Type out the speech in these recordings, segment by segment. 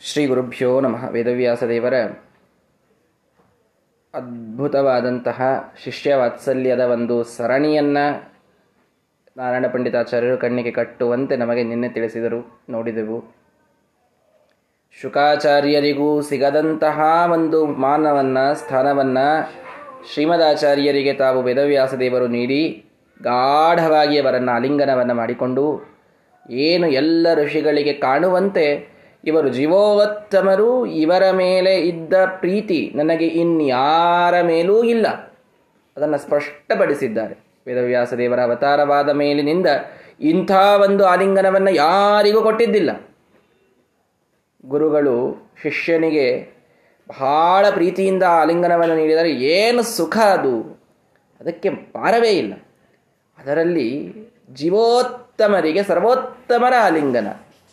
ಶ್ರೀ ಗುರುಭ್ಯೋ ನಮಃ. ವೇದವ್ಯಾಸ ದೇವರ ಅದ್ಭುತವಾದಂತಹ ಶಿಷ್ಯ ವಾತ್ಸಲ್ಯದ ಒಂದು ಸರಣಿಯನ್ನು ನಾರಾಯಣ ಪಂಡಿತಾಚಾರ್ಯರು ಕಣ್ಣಿಗೆ ಕಟ್ಟುವಂತೆ ನಮಗೆ ನಿನ್ನೆ ತಿಳಿಸಿದರು, ನೋಡಿದೆವು. ಶುಕಾಚಾರ್ಯರಿಗೂ ಸಿಗದಂತಹ ಒಂದು ಮಾನವನ್ನು, ಸ್ಥಾನವನ್ನು ಶ್ರೀಮದಾಚಾರ್ಯರಿಗೆ ತಾವು ವೇದವ್ಯಾಸ ದೇವರು ನೀಡಿ ಗಾಢವಾಗಿ ಅವರನ್ನು ಆಲಿಂಗನವನ್ನು ಮಾಡಿಕೊಂಡು, ಏನು ಎಲ್ಲ ಋಷಿಗಳಿಗೆ ಕಾಣುವಂತೆ ಇವರು ಜೀವೋತ್ತಮರು, ಇವರ ಮೇಲೆ ಇದ್ದ ಪ್ರೀತಿ ನನಗೆ ಇನ್ಯಾರ ಮೇಲೂ ಇಲ್ಲ. ಅದನ್ನು ಸ್ಪಷ್ಟಪಡಿಸಿದ್ದಾರೆ. ವೇದವ್ಯಾಸ ದೇವರ ಅವತಾರವಾದ ಮೇಲಿನಿಂದ ಇಂಥ ಒಂದು ಆಲಿಂಗನವನ್ನು ಯಾರಿಗೂ ಕೊಟ್ಟಿದ್ದಿಲ್ಲ. ಗುರುಗಳು ಶಿಷ್ಯನಿಗೆ ಬಹಳ ಪ್ರೀತಿಯಿಂದ ಆಲಿಂಗನವನ್ನು ನೀಡಿದರೆ ಏನು ಸುಖ ಅದು? ಅದಕ್ಕೆ ಪಾರವೇ ಇಲ್ಲ. ಅದರಲ್ಲಿ ಜೀವೋತ್ತಮರಿಗೆ ಸರ್ವೋತ್ತಮರ ಆಲಿಂಗನ.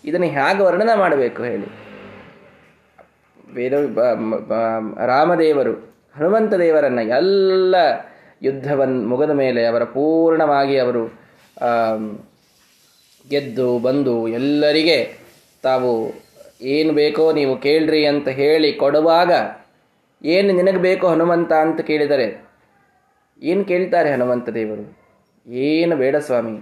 ಇದನ್ನು ಹೇಗೆ ವರ್ಣನೆ ಮಾಡಬೇಕು ಹೇಳಿ? ವೇದ ರಾಮದೇವರು, ಹನುಮಂತ ದೇವರನ್ನು ಎಲ್ಲ ಯುದ್ಧವನ್ನು ಮುಗದ ಮೇಲೆ ಅವರ ಪೂರ್ಣವಾಗಿ ಅವರು ಗೆದ್ದು, ಬಂದು ಎಲ್ಲರಿಗೆ ತಾವು ಏನು ಬೇಕೋ ನೀವು ಕೇಳ್ರಿ ಅಂತ ಹೇಳಿ ಕೊಡುವಾಗ ಏನು ನಿನಗೆ ಬೇಕೋ ಹನುಮಂತ ಅಂತ ಕೇಳಿದರೆ, ಏನು ಕೇಳ್ತಾರೆ ಹನುಮಂತ ದೇವರು? ಏನು ಬೇಡ ಸ್ವಾಮಿ.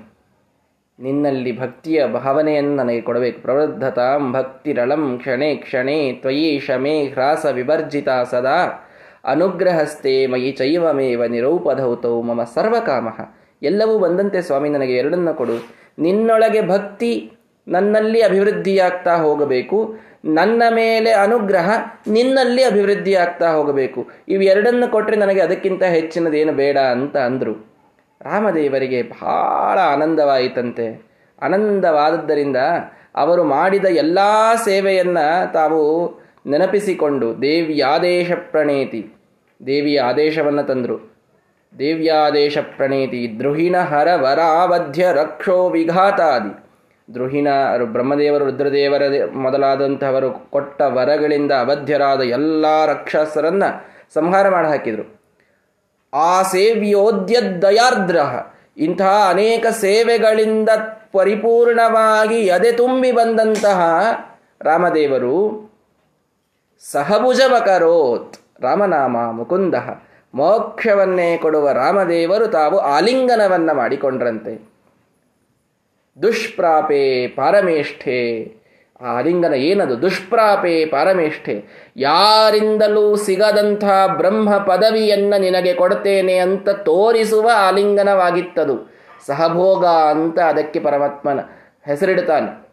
ನಿನ್ನಲ್ಲಿ ಭಕ್ತಿಯ ಭಾವನೆಯನ್ನು ನನಗೆ ಕೊಡಬೇಕು. ಪ್ರವೃದ್ಧತಾಂ ಭಕ್ತಿರಳಂ ಕ್ಷಣೆ ಕ್ಷಣೇ ತ್ವಯಿ ಶಮೇ ಹ್ರಾಸ ವಿವರ್ಜಿತ ಸದಾ. ಅನುಗ್ರಹಸ್ಥೆ ಮಯಿ ಚೈವಮೇವ ನಿರೂಪಧೌತೌ ಮಮ ಸರ್ವಕಾಮ. ಎಲ್ಲವೂ ಬಂದಂತೆ ಸ್ವಾಮಿ ನನಗೆ ಎರಡನ್ನು ಕೊಡು. ನಿನ್ನೊಳಗೆ ಭಕ್ತಿ ನನ್ನಲ್ಲಿ ಅಭಿವೃದ್ಧಿಯಾಗ್ತಾ ಹೋಗಬೇಕು. ನನ್ನ ಮೇಲೆ ಅನುಗ್ರಹ ನಿನ್ನಲ್ಲಿ ಅಭಿವೃದ್ಧಿಯಾಗ್ತಾ ಹೋಗಬೇಕು. ಇವೆರಡನ್ನು ಕೊಟ್ಟರೆ ನನಗೆ ಅದಕ್ಕಿಂತ ಹೆಚ್ಚಿನದೇನು ಬೇಡ ಅಂತ ಅಂದರು. ರಾಮದೇವರಿಗೆ ಬಹಳ ಆನಂದವಾಯಿತಂತೆ. ಆನಂದವಾದದ್ದರಿಂದ ಅವರು ಮಾಡಿದ ಎಲ್ಲ ಸೇವೆಯನ್ನು ತಾವು ನೆನಪಿಸಿಕೊಂಡು ದೇವ್ಯಾದೇಶ ಪ್ರಣೇತಿ. ದೇವಿಯ ಆದೇಶವನ್ನು ತಂದರು. ದೇವ್ಯಾದೇಶ ಪ್ರಣೇತಿ ದ್ರುಹಿಣ ಹರ ವರಾವಧ್ಯ ರಕ್ಷೋ ವಿಘಾತಾದಿ. ದ್ರುಹಿಣ ಬ್ರಹ್ಮದೇವರು ರುದ್ರದೇವರ ಮೊದಲಾದಂಥವರು ಕೊಟ್ಟ ವರಗಳಿಂದ ಅವಧ್ಯರಾದ ಎಲ್ಲ ರಕ್ಷಸರನ್ನು ಸಂಹಾರ ಮಾಡಿ ಹಾಕಿದರು. ಆ ಸೇವ್ಯೋದ್ಯ ದಯಾರ್ದ್ರ ಇಂತಹ ಅನೇಕ ಸೇವೆಗಳಿಂದ ಪರಿಪೂರ್ಣವಾಗಿ ಎದೆ ತುಂಬಿ ಬಂದಂತಹ ರಾಮದೇವರು ಸಹಭುಜವಕರೋತ್ ರಾಮನಾಮ ಮುಕುಂದ. ಮೋಕ್ಷವನ್ನೇ ಕೊಡುವ ರಾಮದೇವರು ತಾವು ಆಲಿಂಗನವನ್ನ ಮಾಡಿಕೊಂಡ್ರಂತೆ. ದುಷ್ಪ್ರಾಪೇ ಪಾರಮೇಷ್ಠೆ ಆಲಿಂಗನ ಏನದು? ದುಷ್ಪ್ರಾಪೆ ಪರಮೇಷ್ಠೆ. ಯಾರಿಂದಲೂ ಸಿಗದಂಥ ಬ್ರಹ್ಮ ಪದವಿಯನ್ನು ನಿನಗೆ ಕೊಡ್ತೇನೆ ಅಂತ ತೋರಿಸುವ ಆಲಿಂಗನವಾಗಿತ್ತದು. ಸಹಭೋಗ ಅಂತ ಅದಕ್ಕೆ ಪರಮಾತ್ಮನ ಹೆಸರಿಡ್ತಾನೆ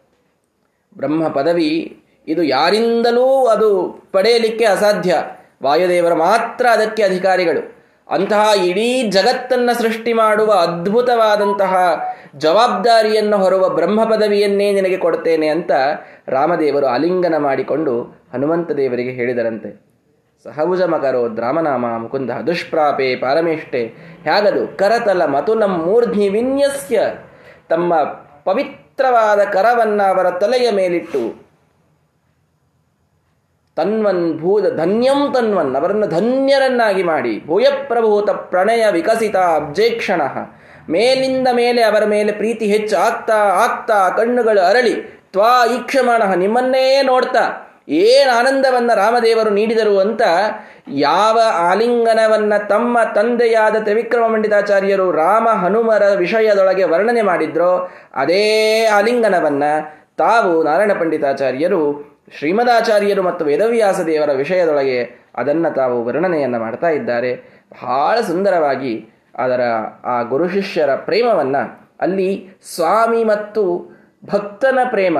ಬ್ರಹ್ಮ ಪದವಿ ಇದು ಯಾರಿಂದಲೂ ಅದು ಪಡೆಯಲಿಕ್ಕೆ ಅಸಾಧ್ಯ. ವಾಯುದೇವರ ಮಾತ್ರ ಅದಕ್ಕೆ ಅಧಿಕಾರಿಗಳು. ಅಂತಹ ಇಡೀ ಜಗತ್ತನ್ನು ಸೃಷ್ಟಿ ಮಾಡುವ ಅದ್ಭುತವಾದಂತಹ ಜವಾಬ್ದಾರಿಯನ್ನು ಹೊರುವ ಬ್ರಹ್ಮ ಪದವಿಯನ್ನೇ ನಿನಗೆ ಕೊಡ್ತೇನೆ ಅಂತ ರಾಮದೇವರು ಆಲಿಂಗನ ಮಾಡಿಕೊಂಡು ಹನುಮಂತ ದೇವರಿಗೆ ಹೇಳಿದರಂತೆ. ಸಹಭುಜ ಮಕರೋ ದ್ರಾಮನಾಮ ಮುಕುಂದ ದುಷ್ಪ್ರಾಪೆ ಪಾರಮೇಷ್ಠೆ ಹ್ಯಾಗದು ಕರತಲ ಮತುಲಂ ಮೂರ್ಧ್ನಿ ವಿನ್ಯಸ್ಯ. ತಮ್ಮ ಪವಿತ್ರವಾದ ಕರವನ್ನು ಅವರ ತಲೆಯ ಮೇಲಿಟ್ಟು ತನ್ವನ್ ಭೂತ ಧನ್ಯಂ ತನ್ವನ್, ಅವರನ್ನು ಧನ್ಯರನ್ನಾಗಿ ಮಾಡಿ. ಭೂಯಪ್ರಭೂತ ಪ್ರಣಯ ವಿಕಸಿತ ಅಬ್ಜೇಕ್ಷಣ. ಮೇಲಿಂದ ಮೇಲೆ ಅವರ ಮೇಲೆ ಪ್ರೀತಿ ಹೆಚ್ಚು ಆಗ್ತಾ ಆಗ್ತಾ ಕಣ್ಣುಗಳು ಅರಳಿ, ತ್ವಾ ಈಕ್ಷಮಾಣ ನಿಮ್ಮನ್ನೇ ನೋಡ್ತಾ, ಏನು ಆನಂದವನ್ನು ರಾಮದೇವರು ನೀಡಿದರು ಅಂತ ಯಾವ ಆಲಿಂಗನವನ್ನ ತಮ್ಮ ತಂದೆಯಾದ ತ್ರಿವಿಕ್ರಮ ಪಂಡಿತಾಚಾರ್ಯರು ರಾಮ ಹನುಮರ ವಿಷಯದೊಳಗೆ ವರ್ಣನೆ ಮಾಡಿದ್ರೋ, ಅದೇ ಆಲಿಂಗನವನ್ನ ತಾವು ನಾರಾಯಣ ಪಂಡಿತಾಚಾರ್ಯರು ಶ್ರೀಮದಾಚಾರ್ಯರು ಮತ್ತು ವೇದವ್ಯಾಸ ದೇವರ ವಿಷಯದೊಳಗೆ ಅದನ್ನು ತಾವು ವರ್ಣನೆಯನ್ನು ಮಾಡ್ತಾ ಇದ್ದಾರೆ. ಬಹಳ ಸುಂದರವಾಗಿ ಅದರ ಆ ಗುರು ಶಿಷ್ಯರ ಪ್ರೇಮವನ್ನು ಅಲ್ಲಿ ಸ್ವಾಮಿ ಮತ್ತು ಭಕ್ತನ ಪ್ರೇಮ.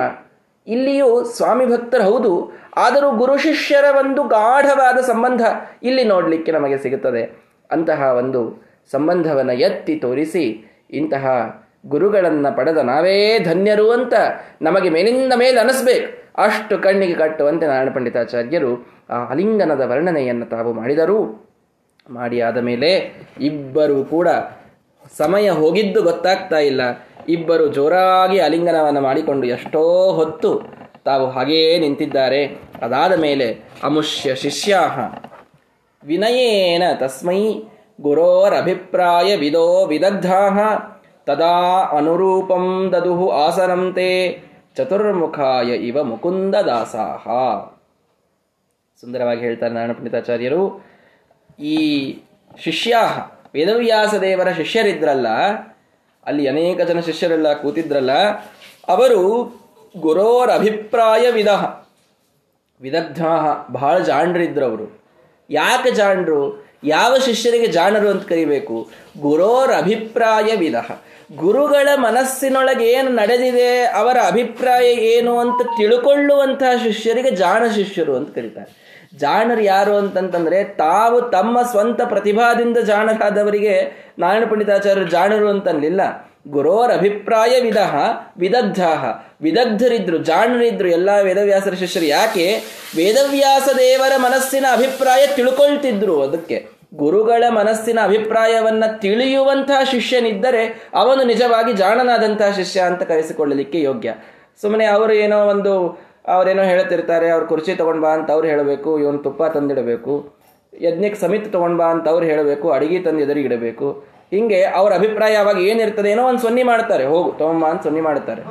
ಇಲ್ಲಿಯೂ ಸ್ವಾಮಿ ಭಕ್ತರು ಹೌದು, ಆದರೂ ಗುರು ಶಿಷ್ಯರ ಒಂದು ಗಾಢವಾದ ಸಂಬಂಧ ಇಲ್ಲಿ ನೋಡಲಿಕ್ಕೆ ನಮಗೆ ಸಿಗುತ್ತದೆ. ಅಂತಹ ಒಂದು ಸಂಬಂಧವನ್ನು ಎತ್ತಿ ತೋರಿಸಿ ಇಂತಹ ಗುರುಗಳನ್ನು ಪಡೆದ ನಾವೇ ಧನ್ಯರು ಅಂತ ನಮಗೆ ಮೇಲಿಂದ ಮೇಲೆ ಅನಿಸ್ಬೇಕು. ಅಷ್ಟು ಕಣ್ಣಿಗೆ ಕಟ್ಟುವಂತೆ ನಾರಾಯಣ ಪಂಡಿತಾಚಾರ್ಯರು ಆ ಅಲಿಂಗನದ ವರ್ಣನೆಯನ್ನು ತಾವು ಮಾಡಿದರು, ಮಾಡಿ ಆದ ಮೇಲೆ ಇಬ್ಬರು ಕೂಡ ಸಮಯ ಹೋಗಿದ್ದು ಗೊತ್ತಾಗ್ತಾ ಇಲ್ಲ. ಇಬ್ಬರು ಜೋರಾಗಿ ಅಲಿಂಗನವನ್ನು ಮಾಡಿಕೊಂಡು ಎಷ್ಟೋ ಹೊತ್ತು ತಾವು ಹಾಗೆಯೇ ನಿಂತಿದ್ದಾರೆ. ಅದಾದ ಮೇಲೆ ಅಮುಷ್ಯ ಶಿಷ್ಯಾಹ, ವಿನಯೇನ ತಸ್ಮೈ ಗುರೋರಭಿಪ್ರಾಯ ವಿದೋ ವಿದಗ್ಧಾ ತದಾ ಅನುರೂಪಂ ದದುಹು ಆಸನಂತೆ ಚತುರ್ಮುಖಾಯ ಇವ ಮುಕುಂದ ದಾಸಾಹ ಸುಂದರವಾಗಿ ಹೇಳ್ತಾರೆ ನಾರಾಯಣ ಪಂಡಿತಾಚಾರ್ಯರು. ಈ ಶಿಷ್ಯ ವೇದವ್ಯಾಸ ದೇವರ ಶಿಷ್ಯರಿದ್ರಲ್ಲ, ಅಲ್ಲಿ ಅನೇಕ ಜನ ಶಿಷ್ಯರೆಲ್ಲ ಕೂತಿದ್ರಲ್ಲ, ಅವರು ಗುರೋರ ಅಭಿಪ್ರಾಯ ವಿಧ ವಿದಗ್ಧ ಬಹಳ ಜಾಣರಿದ್ರು ಅವರು. ಯಾಕೆ ಜಾಣರು? ಯಾವ ಶಿಷ್ಯರಿಗೆ ಜಾಣರು ಅಂತ ಕರಿಬೇಕು? ಗುರೋರ ಅಭಿಪ್ರಾಯ ವಿಧ ಗುರುಗಳ ಮನಸ್ಸಿನೊಳಗೆ ಏನು ನಡೆದಿದೆ, ಅವರ ಅಭಿಪ್ರಾಯ ಏನು ಅಂತ ತಿಳ್ಕೊಳ್ಳುವಂತಹ ಶಿಷ್ಯರಿಗೆ ಜಾಣ ಶಿಷ್ಯರು ಅಂತ ಕರೀತಾರೆ. ಜಾಣರು ಯಾರು ಅಂತಂತಂದ್ರೆ ತಾವು ತಮ್ಮ ಸ್ವಂತ ಪ್ರತಿಭಾದಿಂದ ಜಾಣರಾದವರಿಗೆ ನಾರಾಯಣ ಪಂಡಿತಾಚಾರ್ಯರು ಜಾಣರು ಅಂತನ್ಲಿಲ್ಲ. ಗುರೋರ ಅಭಿಪ್ರಾಯ ವಿಧ ವಿದಗ್ಧ ವಿದಗ್ಧರಿದ್ರು, ಜಾಣರಿದ್ರು, ಎಲ್ಲ ವೇದವ್ಯಾಸರ ಶಿಷ್ಯರು ಯಾಕೆ? ವೇದವ್ಯಾಸ ದೇವರ ಮನಸ್ಸಿನ ಅಭಿಪ್ರಾಯ ತಿಳ್ಕೊಳ್ತಿದ್ರು ಅದಕ್ಕೆ. ಗುರುಗಳ ಮನಸ್ಸಿನ ಅಭಿಪ್ರಾಯವನ್ನ ತಿಳಿಯುವಂತಹ ಶಿಷ್ಯನಿದ್ದರೆ ಅವನು ನಿಜವಾಗಿ ಜಾಣನಾದಂತಹ ಶಿಷ್ಯ ಅಂತ ಕರೆಸಿಕೊಳ್ಳಲಿಕ್ಕೆ ಯೋಗ್ಯ. ಸುಮ್ಮನೆ ಅವರು ಏನೋ ಒಂದು, ಅವರೇನೋ ಹೇಳ್ತಿರ್ತಾರೆ, ಅವ್ರ ಕುರ್ಚಿ ತಗೊಂಡ್ಬಾ ಅಂತ ಅವ್ರು ಹೇಳಬೇಕು, ಇವನು ತುಪ್ಪ ತಂದಿಡಬೇಕು, ಯಜ್ಞಕ್ಕೆ ಸಮಿತಿ ತಗೊಂಡ್ಬಾ ಅಂತ ಅವ್ರು ಹೇಳಬೇಕು, ಅಡಿಗೆ ತಂದು ಎದುರಿಗಿಡಬೇಕು ಹಿಂಗೆ ಅವ್ರ ಅಭಿಪ್ರಾಯ ಅವಾಗ ಏನಿರ್ತದೆ, ಏನೋ ಒಂದು ಸೊನ್ನಿ ಮಾಡ್ತಾರೆ, ಹೋಗು ತಗೊಂಬ ಅಂತ ಸೊನ್ನಿ ಮಾಡ್ತಾರೆ.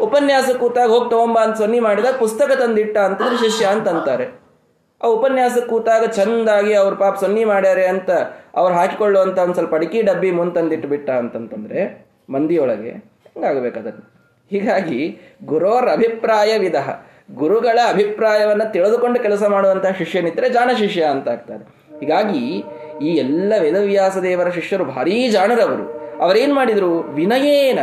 ಉಪನ್ಯಾಸ ಕೂತಾಗ ಹೋಗಿ ತಗೊಂಬ ಅಂತ ಸೊನ್ನಿ ಮಾಡಿದಾಗ ಪುಸ್ತಕ ತಂದಿಟ್ಟ ಅಂತಂದ್ರೆ ಶಿಷ್ಯ ಅಂತ ಅಂತಾರೆ ಆ ಉಪನ್ಯಾಸ ಕೂತಾಗ ಚಂದಾಗಿ ಅವ್ರ ಪಾಪ ಸೊನ್ನಿ ಮಾಡ್ಯಾರೆ ಅಂತ ಅವ್ರು ಹಾಕಿಕೊಳ್ಳುವಂತ ಒಂದು ಸ್ವಲ್ಪ ಅಡಿಕೆ ಡಬ್ಬಿ ಮುಂತಂದಿಟ್ಟು ಬಿಟ್ಟ ಅಂತಂತಂದ್ರೆ ಮಂದಿಯೊಳಗೆ ಹಂಗಾಗಬೇಕು ಹೀಗಾಗಿ ಗುರೋರ್ ಅಭಿಪ್ರಾಯ ವಿಧ ಗುರುಗಳ ಅಭಿಪ್ರಾಯವನ್ನ ತಿಳಿದುಕೊಂಡು ಕೆಲಸ ಮಾಡುವಂಥ ಶಿಷ್ಯನಿದ್ರೆ ಜಾಣ ಶಿಷ್ಯ ಅಂತ ಆಗ್ತಾರೆ. ಹೀಗಾಗಿ ಈ ಎಲ್ಲ ವೇದವ್ಯಾಸ ದೇವರ ಶಿಷ್ಯರು ಭಾರೀ ಜಾಣರವರು. ಅವರೇನು ಮಾಡಿದ್ರು? ವಿನಯೇನ.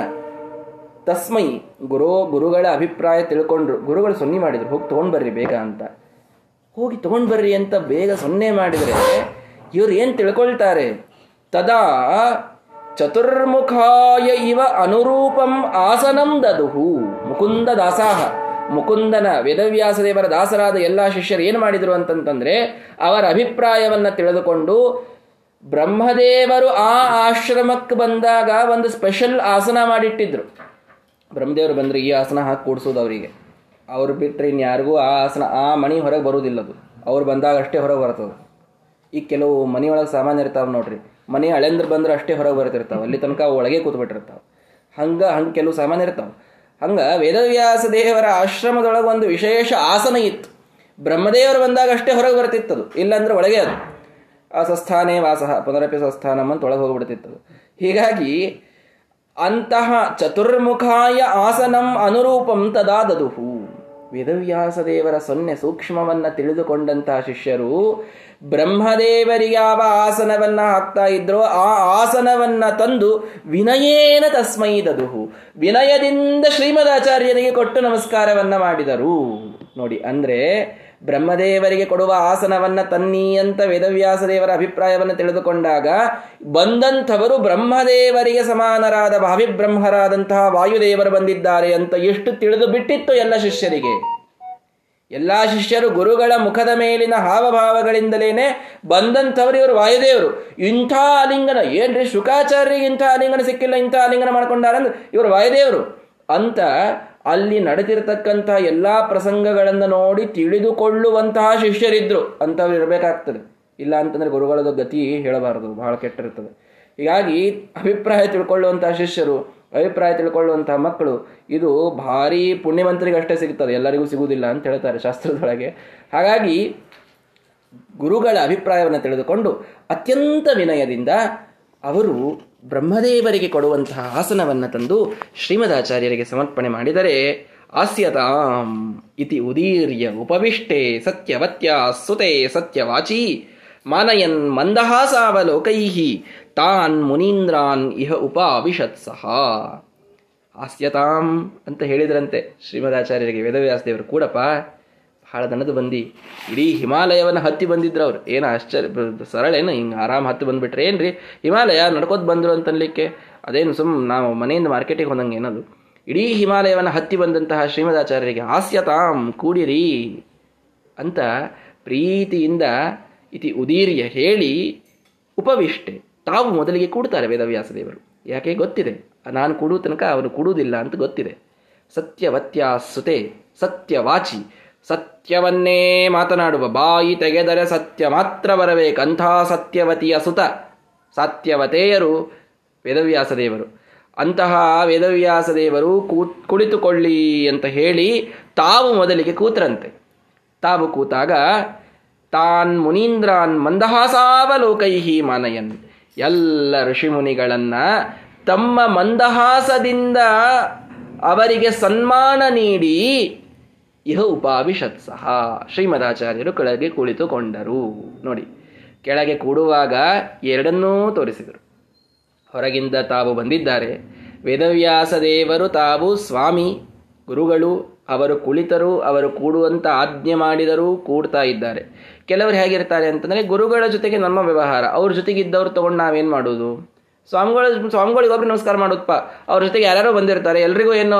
ತಸ್ಮೈ ಗುರು ಗುರುಗಳ ಅಭಿಪ್ರಾಯ ತಿಳ್ಕೊಂಡ್ರು. ಗುರುಗಳು ಸೊನ್ನಿ ಮಾಡಿದರು. ಹೋಗಿ ತಗೊಂಡ್ ಬರ್ರಿ ಬೇಗ ಅಂತ. ಹೋಗಿ ತಗೊಂಡು ಬರ್ರಿ ಅಂತ ಬೇಗ ಸೊನ್ನೆ ಮಾಡಿದರೆ ಇವರು ಏನು ತಿಳ್ಕೊಳ್ತಾರೆ? ತದಾ ಚತುರ್ಮುಖಾಯ ಇವ ಅನುರೂಪಂ ಆಸನಂ ದದುಹು. ಮುಕುಂದ ದಾಸಾಹ. ಮುಕುಂದನ ವೇದವ್ಯಾಸ ದೇವರ ದಾಸರಾದ ಎಲ್ಲ ಶಿಷ್ಯರು ಏನು ಮಾಡಿದರು ಅಂತಂತಂದರೆ ಅವರ ಅಭಿಪ್ರಾಯವನ್ನು ತಿಳಿದುಕೊಂಡು ಬ್ರಹ್ಮದೇವರು ಆ ಆಶ್ರಮಕ್ಕೆ ಬಂದಾಗ ಒಂದು ಸ್ಪೆಷಲ್ ಆಸನ ಮಾಡಿಟ್ಟಿದ್ರು. ಬ್ರಹ್ಮದೇವರು ಬಂದರೆ ಈ ಆಸನ ಹಾಕಿ ಕೂಡಿಸೋದು ಅವರಿಗೆ. ಅವ್ರು ಬಿಟ್ಟರೆ ಇನ್ಯಾರಿಗೂ ಆ ಆಸನ, ಆ ಮಣಿ ಹೊರಗೆ ಬರುವುದಿಲ್ಲ ಅದು. ಅವ್ರು ಬಂದಾಗ ಅಷ್ಟೇ ಹೊರಗೆ ಬರ್ತದೆ ಈಗ ಕೆಲವು ಮನೆಯೊಳಗೆ ಸಾಮಾನ್ಯ ಇರ್ತಾವೆ ನೋಡ್ರಿ. ಮನೆ ಹಳೆಂದ್ರೆ ಬಂದ್ರೆ ಅಷ್ಟೇ ಹೊರಗೆ ಬರ್ತಿರ್ತಾವೆ ಅಲ್ಲಿ ತನಕ ಒಳಗೆ ಕೂತ್ಬಿಟ್ಟಿರ್ತಾವೆ. ಹಂಗೆ ಹಂಗೆ ಕೆಲವು ಸಾಮಾನ್ಯ ಇರ್ತಾವೆ. ಹಂಗೆ ವೇದವ್ಯಾಸ ದೇವರ ಆಶ್ರಮದೊಳಗೆ ಒಂದು ವಿಶೇಷ ಆಸನ ಇತ್ತು. ಬ್ರಹ್ಮದೇವರು ಬಂದಾಗ ಅಷ್ಟೇ ಹೊರಗೆ ಬರ್ತಿತ್ತದು. ಇಲ್ಲಾಂದ್ರೆ ಒಳಗೆ ಅದು. ಆ ಸಸ್ಥಾನೇ ವಾಸಃ, ಪುನರಪಿ ಸಸ್ಥಾನಂ ಅಂತ ಒಳಗೆ ಹೋಗ್ಬಿಡ್ತಿತ್ತದು. ಹೀಗಾಗಿ ಅಂತಹ ಚತುರ್ಮುಖಾಯ ಆಸನಂ ಅನುರೂಪಂ ತದಾದದುಹು. ವೇದವ್ಯಾಸ ದೇವರ ಸೊನ್ನೆ ಸೂಕ್ಷ್ಮವನ್ನು ತಿಳಿದುಕೊಂಡಂತಹ ಶಿಷ್ಯರು, ಬ್ರಹ್ಮದೇವರಿಗೆ ಯಾವ ಆಸನವನ್ನ ಹಾಕ್ತಾ ಇದ್ರೋ ಆ ಆಸನವನ್ನ ತಂದು ವಿನಯೇನ ತಸ್ಮೈ ದದುಹು, ವಿನಯದಿಂದ ಶ್ರೀಮದಾಚಾರ್ಯನಿಗೆ ಕೊಟ್ಟು ನಮಸ್ಕಾರವನ್ನ ಮಾಡಿದರು. ನೋಡಿ, ಅಂದ್ರೆ ಬ್ರಹ್ಮದೇವರಿಗೆ ಕೊಡುವ ಆಸನವನ್ನ ತನ್ನಿ ಅಂತ ವೇದವ್ಯಾಸ ದೇವರ ಅಭಿಪ್ರಾಯವನ್ನು ತಿಳಿದುಕೊಂಡಾಗ, ಬಂದಂಥವರು ಬ್ರಹ್ಮದೇವರಿಗೆ ಸಮಾನರಾದ ಭಾವಿಬ್ರಹ್ಮರಾದಂತಹ ವಾಯುದೇವರು ಬಂದಿದ್ದಾರೆ ಅಂತ ಎಷ್ಟು ತಿಳಿದು ಬಿಟ್ಟಿತ್ತು ಎಲ್ಲ ಶಿಷ್ಯರಿಗೆ. ಎಲ್ಲ ಶಿಷ್ಯರು ಗುರುಗಳ ಮುಖದ ಮೇಲಿನ ಹಾವಭಾವಗಳಿಂದಲೇನೆ ಬಂದಂಥವರು ಇವರು ವಾಯುದೇವರು. ಇಂಥ ಆಲಿಂಗನ ಏನ್ರಿ ಶುಕಾಚಾರ್ಯರಿಗೆ ಇಂಥ ಆಲಿಂಗನ ಸಿಕ್ಕಿಲ್ಲ, ಇಂಥ ಆಲಿಂಗನ ಮಾಡ್ಕೊಂಡಾರಂದ್ರೆ ಇವರು ವಾಯುದೇವರು ಅಂತ ಅಲ್ಲಿ ನಡೆದಿರತಕ್ಕಂತಹ ಎಲ್ಲ ಪ್ರಸಂಗಗಳನ್ನು ನೋಡಿ ತಿಳಿದುಕೊಳ್ಳುವಂತಹ ಶಿಷ್ಯರಿದ್ದರು ಅಂಥವ್ರು ಇರಬೇಕಾಗ್ತದೆ. ಇಲ್ಲ ಅಂತಂದ್ರೆ ಗುರುಗಳದ ಗತಿ ಹೇಳಬಾರದು, ಬಹಳ ಕೆಟ್ಟಿರ್ತದೆ ಹೀಗಾಗಿ ಅಭಿಪ್ರಾಯ ತಿಳ್ಕೊಳ್ಳುವಂತಹ ಶಿಷ್ಯರು, ಅಭಿಪ್ರಾಯ ತಿಳ್ಕೊಳ್ಳುವಂತಹ ಮಕ್ಕಳು, ಇದು ಭಾರಿ ಪುಣ್ಯವಂತರಿಗೆ ಅಷ್ಟೇ ಸಿಗ್ತದೆ, ಎಲ್ಲರಿಗೂ ಸಿಗುವುದಿಲ್ಲ ಅಂತ ಹೇಳ್ತಾರೆ ಶಾಸ್ತ್ರದೊಳಗೆ. ಹಾಗಾಗಿ ಗುರುಗಳ ಅಭಿಪ್ರಾಯವನ್ನು ತಿಳಿದುಕೊಂಡು ಅತ್ಯಂತ ವಿನಯದಿಂದ ಅವರು ಬ್ರಹ್ಮದೇವರಿಗೆ ಕೊಡುವಂತಹ ಆಸನವನ್ನು ತಂದು ಶ್ರೀಮದಾಚಾರ್ಯರಿಗೆ ಸಮರ್ಪಣೆ ಮಾಡಿದರೆ ಆಸ್ಯತಾಂ ಇತಿ ಉದೀರ್ಯ ಉಪವಿಷ್ಟೆ ಸತ್ಯವತ್ಯ ಸುತೆ ಸತ್ಯವಾಚಿ ಮಾನಯನ್ ಮಂದಹಾಸಾವಲೋಕೈಹಿ ತಾನ್ ಮುನೀಂದ್ರಾನ್ ಇಹ ಉಪಾವಿಷತ್ ಸಹ. ಹಾಸ್ಯತಾಂ ಅಂತ ಹೇಳಿದ್ರಂತೆ ಶ್ರೀಮದಾಚಾರ್ಯರಿಗೆ ವೇದವ್ಯಾಸದೇವರು. ಕೂಡಪ್ಪ ಬಹಳ ದನದು ಬಂದಿ. ಇಡೀ ಹಿಮಾಲಯವನ್ನು ಹತ್ತಿ ಬಂದಿದ್ರು ಅವ್ರು. ಏನು ಆಶ್ಚರ್ಯ ಸರಳ ಏನು? ಹಿಂಗೆ ಆರಾಮ್ ಹತ್ತಿ ಬಂದುಬಿಟ್ರೆ ಏನು ರೀ ಹಿಮಾಲಯ ನಡ್ಕೋತ ಬಂದರು ಅಂತನ್ಲಿಕ್ಕೆ. ಅದೇನು ಸುಮ್ ನಾವು ಮನೆಯಿಂದ ಮಾರ್ಕೆಟಿಗೆ ಹೋದಂಗೆ ಏನದು? ಇಡೀ ಹಿಮಾಲಯವನ್ನು ಹತ್ತಿ ಬಂದಂತಹ ಶ್ರೀಮದಾಚಾರ್ಯರಿಗೆ ಹಾಸ್ಯತಾಂ ಕೂಡಿರಿ ಅಂತ ಪ್ರೀತಿಯಿಂದ ಇತಿ ಉದೀರ್ಯ ಹೇಳಿ ಉಪವಿಷ್ಟೆ. ತಾವು ಮೊದಲಿಗೆ ಕೂಡ್ತಾರೆ ವೇದವ್ಯಾಸದೇವರು ಯಾಕೆ ಗೊತ್ತಿದೆ? ನಾನು ಕೂಡುವ ತನಕ ಅವನು ಕೂಡುವುದಿಲ್ಲ ಅಂತ ಗೊತ್ತಿದೆ. ಸತ್ಯವತ್ಯ ಸುತೆ ಸತ್ಯವಾಚಿ. ಸತ್ಯವನ್ನೇ ಮಾತನಾಡುವ ಬಾಯಿ ತೆಗೆದರೆ ಸತ್ಯ ಮಾತ್ರ ಬರಬೇಕಂಥ ಸತ್ಯವತಿಯ ಸುತ ಸತ್ಯವತೆಯರು ವೇದವ್ಯಾಸ ದೇವರು ಅಂತಹ ವೇದವ್ಯಾಸ ದೇವರು ಕೂತ್ ಕುಳಿತುಕೊಳ್ಳಿ ಅಂತ ಹೇಳಿ ತಾವು ಮೊದಲಿಗೆ ಕೂತ್ರಂತೆ. ತಾವು ಕೂತಾಗ ತಾನ್ ಮುನೀಂದ್ರಾನ್ ಮಂದಹಾಸಾವಲೋಕೈಹಿ ಮಾನಯನ್. ಎಲ್ಲ ಋಷಿಮುನಿಗಳನ್ನು ತಮ್ಮ ಮಂದಹಾಸದಿಂದ ಅವರಿಗೆ ಸನ್ಮಾನ ನೀಡಿ ಇಹ ಉಪಾಭಿಷತ್ಸಹ ಶ್ರೀಮದಾಚಾರ್ಯರು ಕೆಳಗೆ ಕುಳಿತುಕೊಂಡರು. ನೋಡಿ, ಕೆಳಗೆ ಕೂಡುವಾಗ ಎರಡನ್ನೂ ತೋರಿಸಿದರು. ಹೊರಗಿಂದ ತಾವು ಬಂದಿದ್ದಾರೆ. ವೇದವ್ಯಾಸ ದೇವರು ತಾವು ಸ್ವಾಮಿ, ಗುರುಗಳು, ಅವರು ಕುಳಿತರು, ಅವರು ಕೂಡುವಂತ ಆಜ್ಞೆ ಮಾಡಿದರೂ ಕೂಡ್ತಾ ಇದ್ದಾರೆ. ಕೆಲವರು ಹೇಗಿರ್ತಾರೆ ಅಂತಂದರೆ ಗುರುಗಳ ಜೊತೆಗೆ ನಮ್ಮ ವ್ಯವಹಾರ, ಅವ್ರ ಜೊತೆಗಿದ್ದವ್ರು ತಗೊಂಡು ನಾವೇನು ಮಾಡೋದು? ಸ್ವಾಮಿಗಳ, ಸ್ವಾಮಿಗಳಿಗೆ ಒಬ್ರು ನಮಸ್ಕಾರ ಮಾಡೋದಪ್ಪ ಅವ್ರ ಜೊತೆಗೆ ಯಾರ್ಯಾರೋ ಬಂದಿರ್ತಾರೆ. ಎಲ್ರಿಗೂ ಏನು,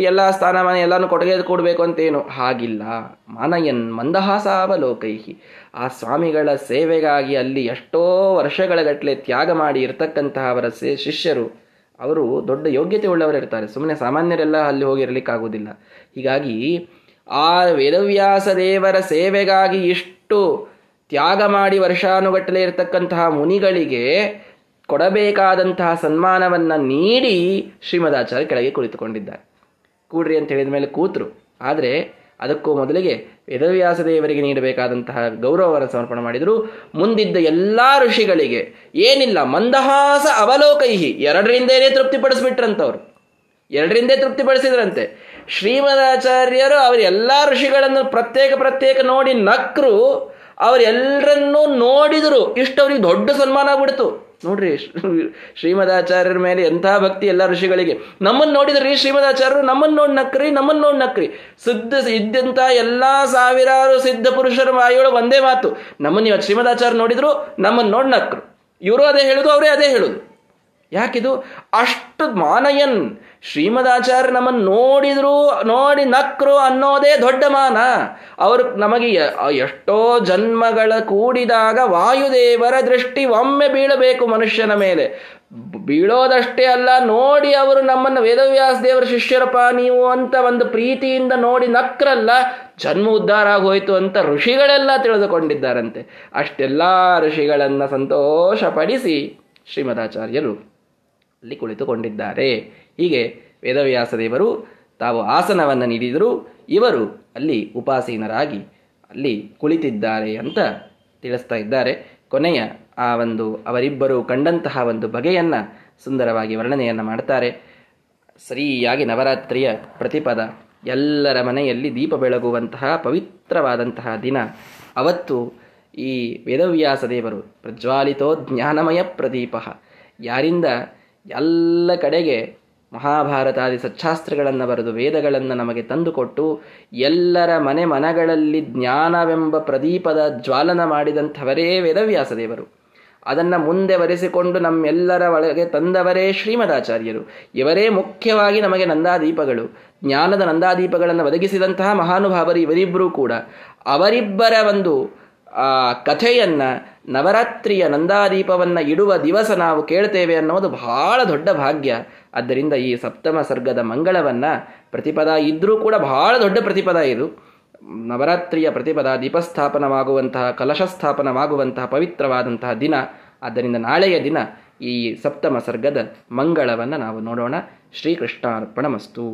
ಎಲ್ಲ ಸ್ಥಾನಮಾನ ಎಲ್ಲಾನು ಕೊಡುಗೆ ಕೊಡಬೇಕು ಅಂತೇನು? ಹಾಗಿಲ್ಲ. ಮಾನಯನ್ ಮಂದಹಾಸಾವಲೋಕೈಹಿ. ಆ ಸ್ವಾಮಿಗಳ ಸೇವೆಗಾಗಿ ಅಲ್ಲಿ ಎಷ್ಟೋ ವರ್ಷಗಳ ಗಟ್ಟಲೆ ತ್ಯಾಗ ಮಾಡಿ ಇರ್ತಕ್ಕಂತಹ ಅವರ ಶಿಷ್ಯರು, ಅವರು ದೊಡ್ಡ ಯೋಗ್ಯತೆ ಉಳ್ಳವರಿರ್ತಾರೆ ಸುಮ್ಮನೆ ಸಾಮಾನ್ಯರೆಲ್ಲ ಅಲ್ಲಿ ಹೋಗಿರ್ಲಿಕ್ಕಾಗುವುದಿಲ್ಲ ಹೀಗಾಗಿ ಆ ವೇದವ್ಯಾಸ ದೇವರ ಸೇವೆಗಾಗಿ ಇಷ್ಟು ತ್ಯಾಗ ಮಾಡಿ ವರ್ಷಾನುಗಟ್ಟಲೆ ಇರತಕ್ಕಂತಹ ಮುನಿಗಳಿಗೆ ಕೊಡಬೇಕಾದಂತಹ ಸನ್ಮಾನವನ್ನು ನೀಡಿ ಶ್ರೀಮದಾಚಾರ್ಯ ಕೆಳಗೆ ಕುಳಿತುಕೊಂಡಿದ್ದಾರೆ. ಕೂಡ್ರಿ ಅಂತ ಹೇಳಿದ ಮೇಲೆ ಕೂತರು. ಆದರೆ ಅದಕ್ಕೂ ಮೊದಲಿಗೆ ವೇದವ್ಯಾಸ ದೇವರಿಗೆ ನೀಡಬೇಕಾದಂತಹ ಗೌರವವನ್ನು ಸಮರ್ಪಣೆ ಮಾಡಿದರು. ಮುಂದಿದ್ದ ಎಲ್ಲ ಋಷಿಗಳಿಗೆ ಏನಿಲ್ಲ, ಮಂದಹಾಸ ಅವಲೋಕೈಹಿ. ಎರಡರಿಂದೇನೆ ತೃಪ್ತಿಪಡಿಸ್ಬಿಟ್ರಂತವ್ರು. ಎರಡರಿಂದೇ ತೃಪ್ತಿಪಡಿಸಿದ್ರಂತೆ. ಶ್ರೀಮದಾಚಾರ್ಯರು ಅವರು ಎಲ್ಲ ಋಷಿಗಳನ್ನು ಪ್ರತ್ಯೇಕ ಪ್ರತ್ಯೇಕ ನೋಡಿ ನಕ್ರು, ಅವರೆಲ್ಲರನ್ನೂ ನೋಡಿದರು. ಇಷ್ಟು ಅವ್ರಿಗೆ ದೊಡ್ಡ ಸನ್ಮಾನ ಆಗ್ಬಿಡ್ತು. ನೋಡ್ರಿ, ಶ್ರೀಮದಾಚಾರ್ಯರ ಮೇಲೆ ಎಂಥ ಭಕ್ತಿ ಎಲ್ಲ ಋಷಿಗಳಿಗೆ. ನಮ್ಮನ್ನು ನೋಡಿದ್ರಿ ಶ್ರೀಮದಾಚಾರ್ಯರು, ನಮ್ಮನ್ನು ನೋಡಿ ನಕ್ರಿ, ನಮ್ಮನ್ನು ನೋಡಿ ನಕ್ರಿ. ಸಿದ್ಧ, ಇದ್ದಂಥ ಎಲ್ಲಾ ಸಾವಿರಾರು ಸಿದ್ಧ ಪುರುಷರ ವಾಯುಗಳು ಒಂದೇ ಮಾತು. ನಮ್ಮನ್ನು ಇವತ್ತು ಶ್ರೀಮದಾಚಾರ್ಯ ನೋಡಿದ್ರು, ನಮ್ಮನ್ನು ನೋಡಿ ನಕ್ರು. ಇವರು ಅದೇ ಹೇಳುದು, ಅವರೇ ಅದೇ ಹೇಳುದು. ಯಾಕಿದು? ಅಷ್ಟು ಮಾನಯನ್ ಶ್ರೀಮದಾಚಾರ್ಯ ನಮ್ಮನ್ನು ನೋಡಿದ್ರು, ನೋಡಿ ನಕ್ರು ಅನ್ನೋದೇ ದೊಡ್ಡ ಮಾನ. ಅವರು ನಮಗೆ ಎಷ್ಟೋ ಜನ್ಮಗಳ ಕೂಡಿದಾಗ ವಾಯುದೇವರ ದೃಷ್ಟಿ ಒಮ್ಮೆ ಬೀಳಬೇಕು ಮನುಷ್ಯನ ಮೇಲೆ. ಬೀಳೋದಷ್ಟೇ ಅಲ್ಲ, ನೋಡಿ ಅವರು ನಮ್ಮನ್ನು ವೇದವ್ಯಾಸ ದೇವರ ಶಿಷ್ಯರಪ್ಪ ನೀವು ಅಂತ ಒಂದು ಪ್ರೀತಿಯಿಂದ ನೋಡಿ ನಕ್ರಲ್ಲ, ಜನ್ಮ ಉದ್ಧಾರ ಆಗೋಯ್ತು ಅಂತ ಋಷಿಗಳೆಲ್ಲ ತಿಳಿದುಕೊಂಡಿದ್ದಾರಂತೆ. ಅಷ್ಟೆಲ್ಲ ಋಷಿಗಳನ್ನು ಸಂತೋಷಪಡಿಸಿ ಶ್ರೀಮದಾಚಾರ್ಯರು ಅಲ್ಲಿ ಕುಳಿತುಕೊಂಡಿದ್ದಾರೆ. ಹೀಗೆ ವೇದವ್ಯಾಸ ದೇವರು ತಾವು ಆಸನವನ್ನು ನೀಡಿದರು ಇವರು ಅಲ್ಲಿ ಉಪಾಸೀನರಾಗಿ ಅಲ್ಲಿ ಕುಳಿತಿದ್ದಾರೆ ಅಂತ ತಿಳಿಸ್ತಾ ಇದ್ದಾರೆ. ಕೊನೆಯ ಆ ಒಂದು ಅವರಿಬ್ಬರು ಕಂಡಂತಹ ಒಂದು ಬಗೆಯನ್ನು ಸುಂದರವಾಗಿ ವರ್ಣನೆಯನ್ನು ಮಾಡ್ತಾರೆ. ಸರಿಯಾಗಿ ನವರಾತ್ರಿಯ ಪ್ರತಿಪದ, ಎಲ್ಲರ ಮನೆಯಲ್ಲಿ ದೀಪ ಬೆಳಗುವಂತಹ ಪವಿತ್ರವಾದಂತಹ ದಿನ. ಅವತ್ತು ಈ ವೇದವ್ಯಾಸ ದೇವರು ಪ್ರಜ್ವಾಲಿತೋ ಜ್ಞಾನಮಯ ಪ್ರದೀಪ. ಯಾರಿಂದ ಎಲ್ಲ ಕಡೆಗೆ ಮಹಾಭಾರತಾದಿ ಸಚ್ಛಾಸ್ತ್ರಗಳನ್ನು ಬರೆದು ವೇದಗಳನ್ನು ನಮಗೆ ತಂದುಕೊಟ್ಟು ಎಲ್ಲರ ಮನೆ ಮನಗಳಲ್ಲಿ ಜ್ಞಾನವೆಂಬ ಪ್ರದೀಪದ ಜ್ವಾಲನ ಮಾಡಿದಂಥವರೇ ವೇದವ್ಯಾಸದೇವರು. ಅದನ್ನು ಮುಂದೆ ಬರೆಸಿಕೊಂಡು ನಮ್ಮೆಲ್ಲರ ಒಳಗೆ ತಂದವರೇ ಶ್ರೀಮದಾಚಾರ್ಯರು. ಇವರೇ ಮುಖ್ಯವಾಗಿ ನಮಗೆ ನಂದಾದೀಪಗಳು. ಜ್ಞಾನದ ನಂದಾದೀಪಗಳನ್ನು ಒದಗಿಸಿದಂತಹ ಮಹಾನುಭಾವರು ಇವರಿಬ್ಬರೂ ಕೂಡ. ಅವರಿಬ್ಬರ ಒಂದು ಆ ಕಥೆಯನ್ನು ನವರಾತ್ರಿಯ ನಂದಾದೀಪವನ್ನು ಇಡುವ ದಿವಸ ನಾವು ಕೇಳ್ತೇವೆ ಅನ್ನೋದು ಬಹಳ ದೊಡ್ಡ ಭಾಗ್ಯ. ಆದ್ದರಿಂದ ಈ ಸಪ್ತಮ ಸರ್ಗದ ಮಂಗಳವನ್ನು ಪ್ರತಿಪದ ಇದ್ರೂ ಕೂಡ ಬಹಳ ದೊಡ್ಡ ಪ್ರತಿಪದ ಇದು. ನವರಾತ್ರಿಯ ಪ್ರತಿಪದ ದೀಪಸ್ಥಾಪನವಾಗುವಂತಹ, ಕಲಶಸ್ಥಾಪನವಾಗುವಂತಹ ಪವಿತ್ರವಾದಂತಹ ದಿನ. ಆದ್ದರಿಂದ ನಾಳೆಯ ದಿನ ಈ ಸಪ್ತಮ ಸರ್ಗದ ಮಂಗಳವನ್ನು ನಾವು ನೋಡೋಣ. ಶ್ರೀಕೃಷ್ಣಾರ್ಪಣ ಮಸ್ತು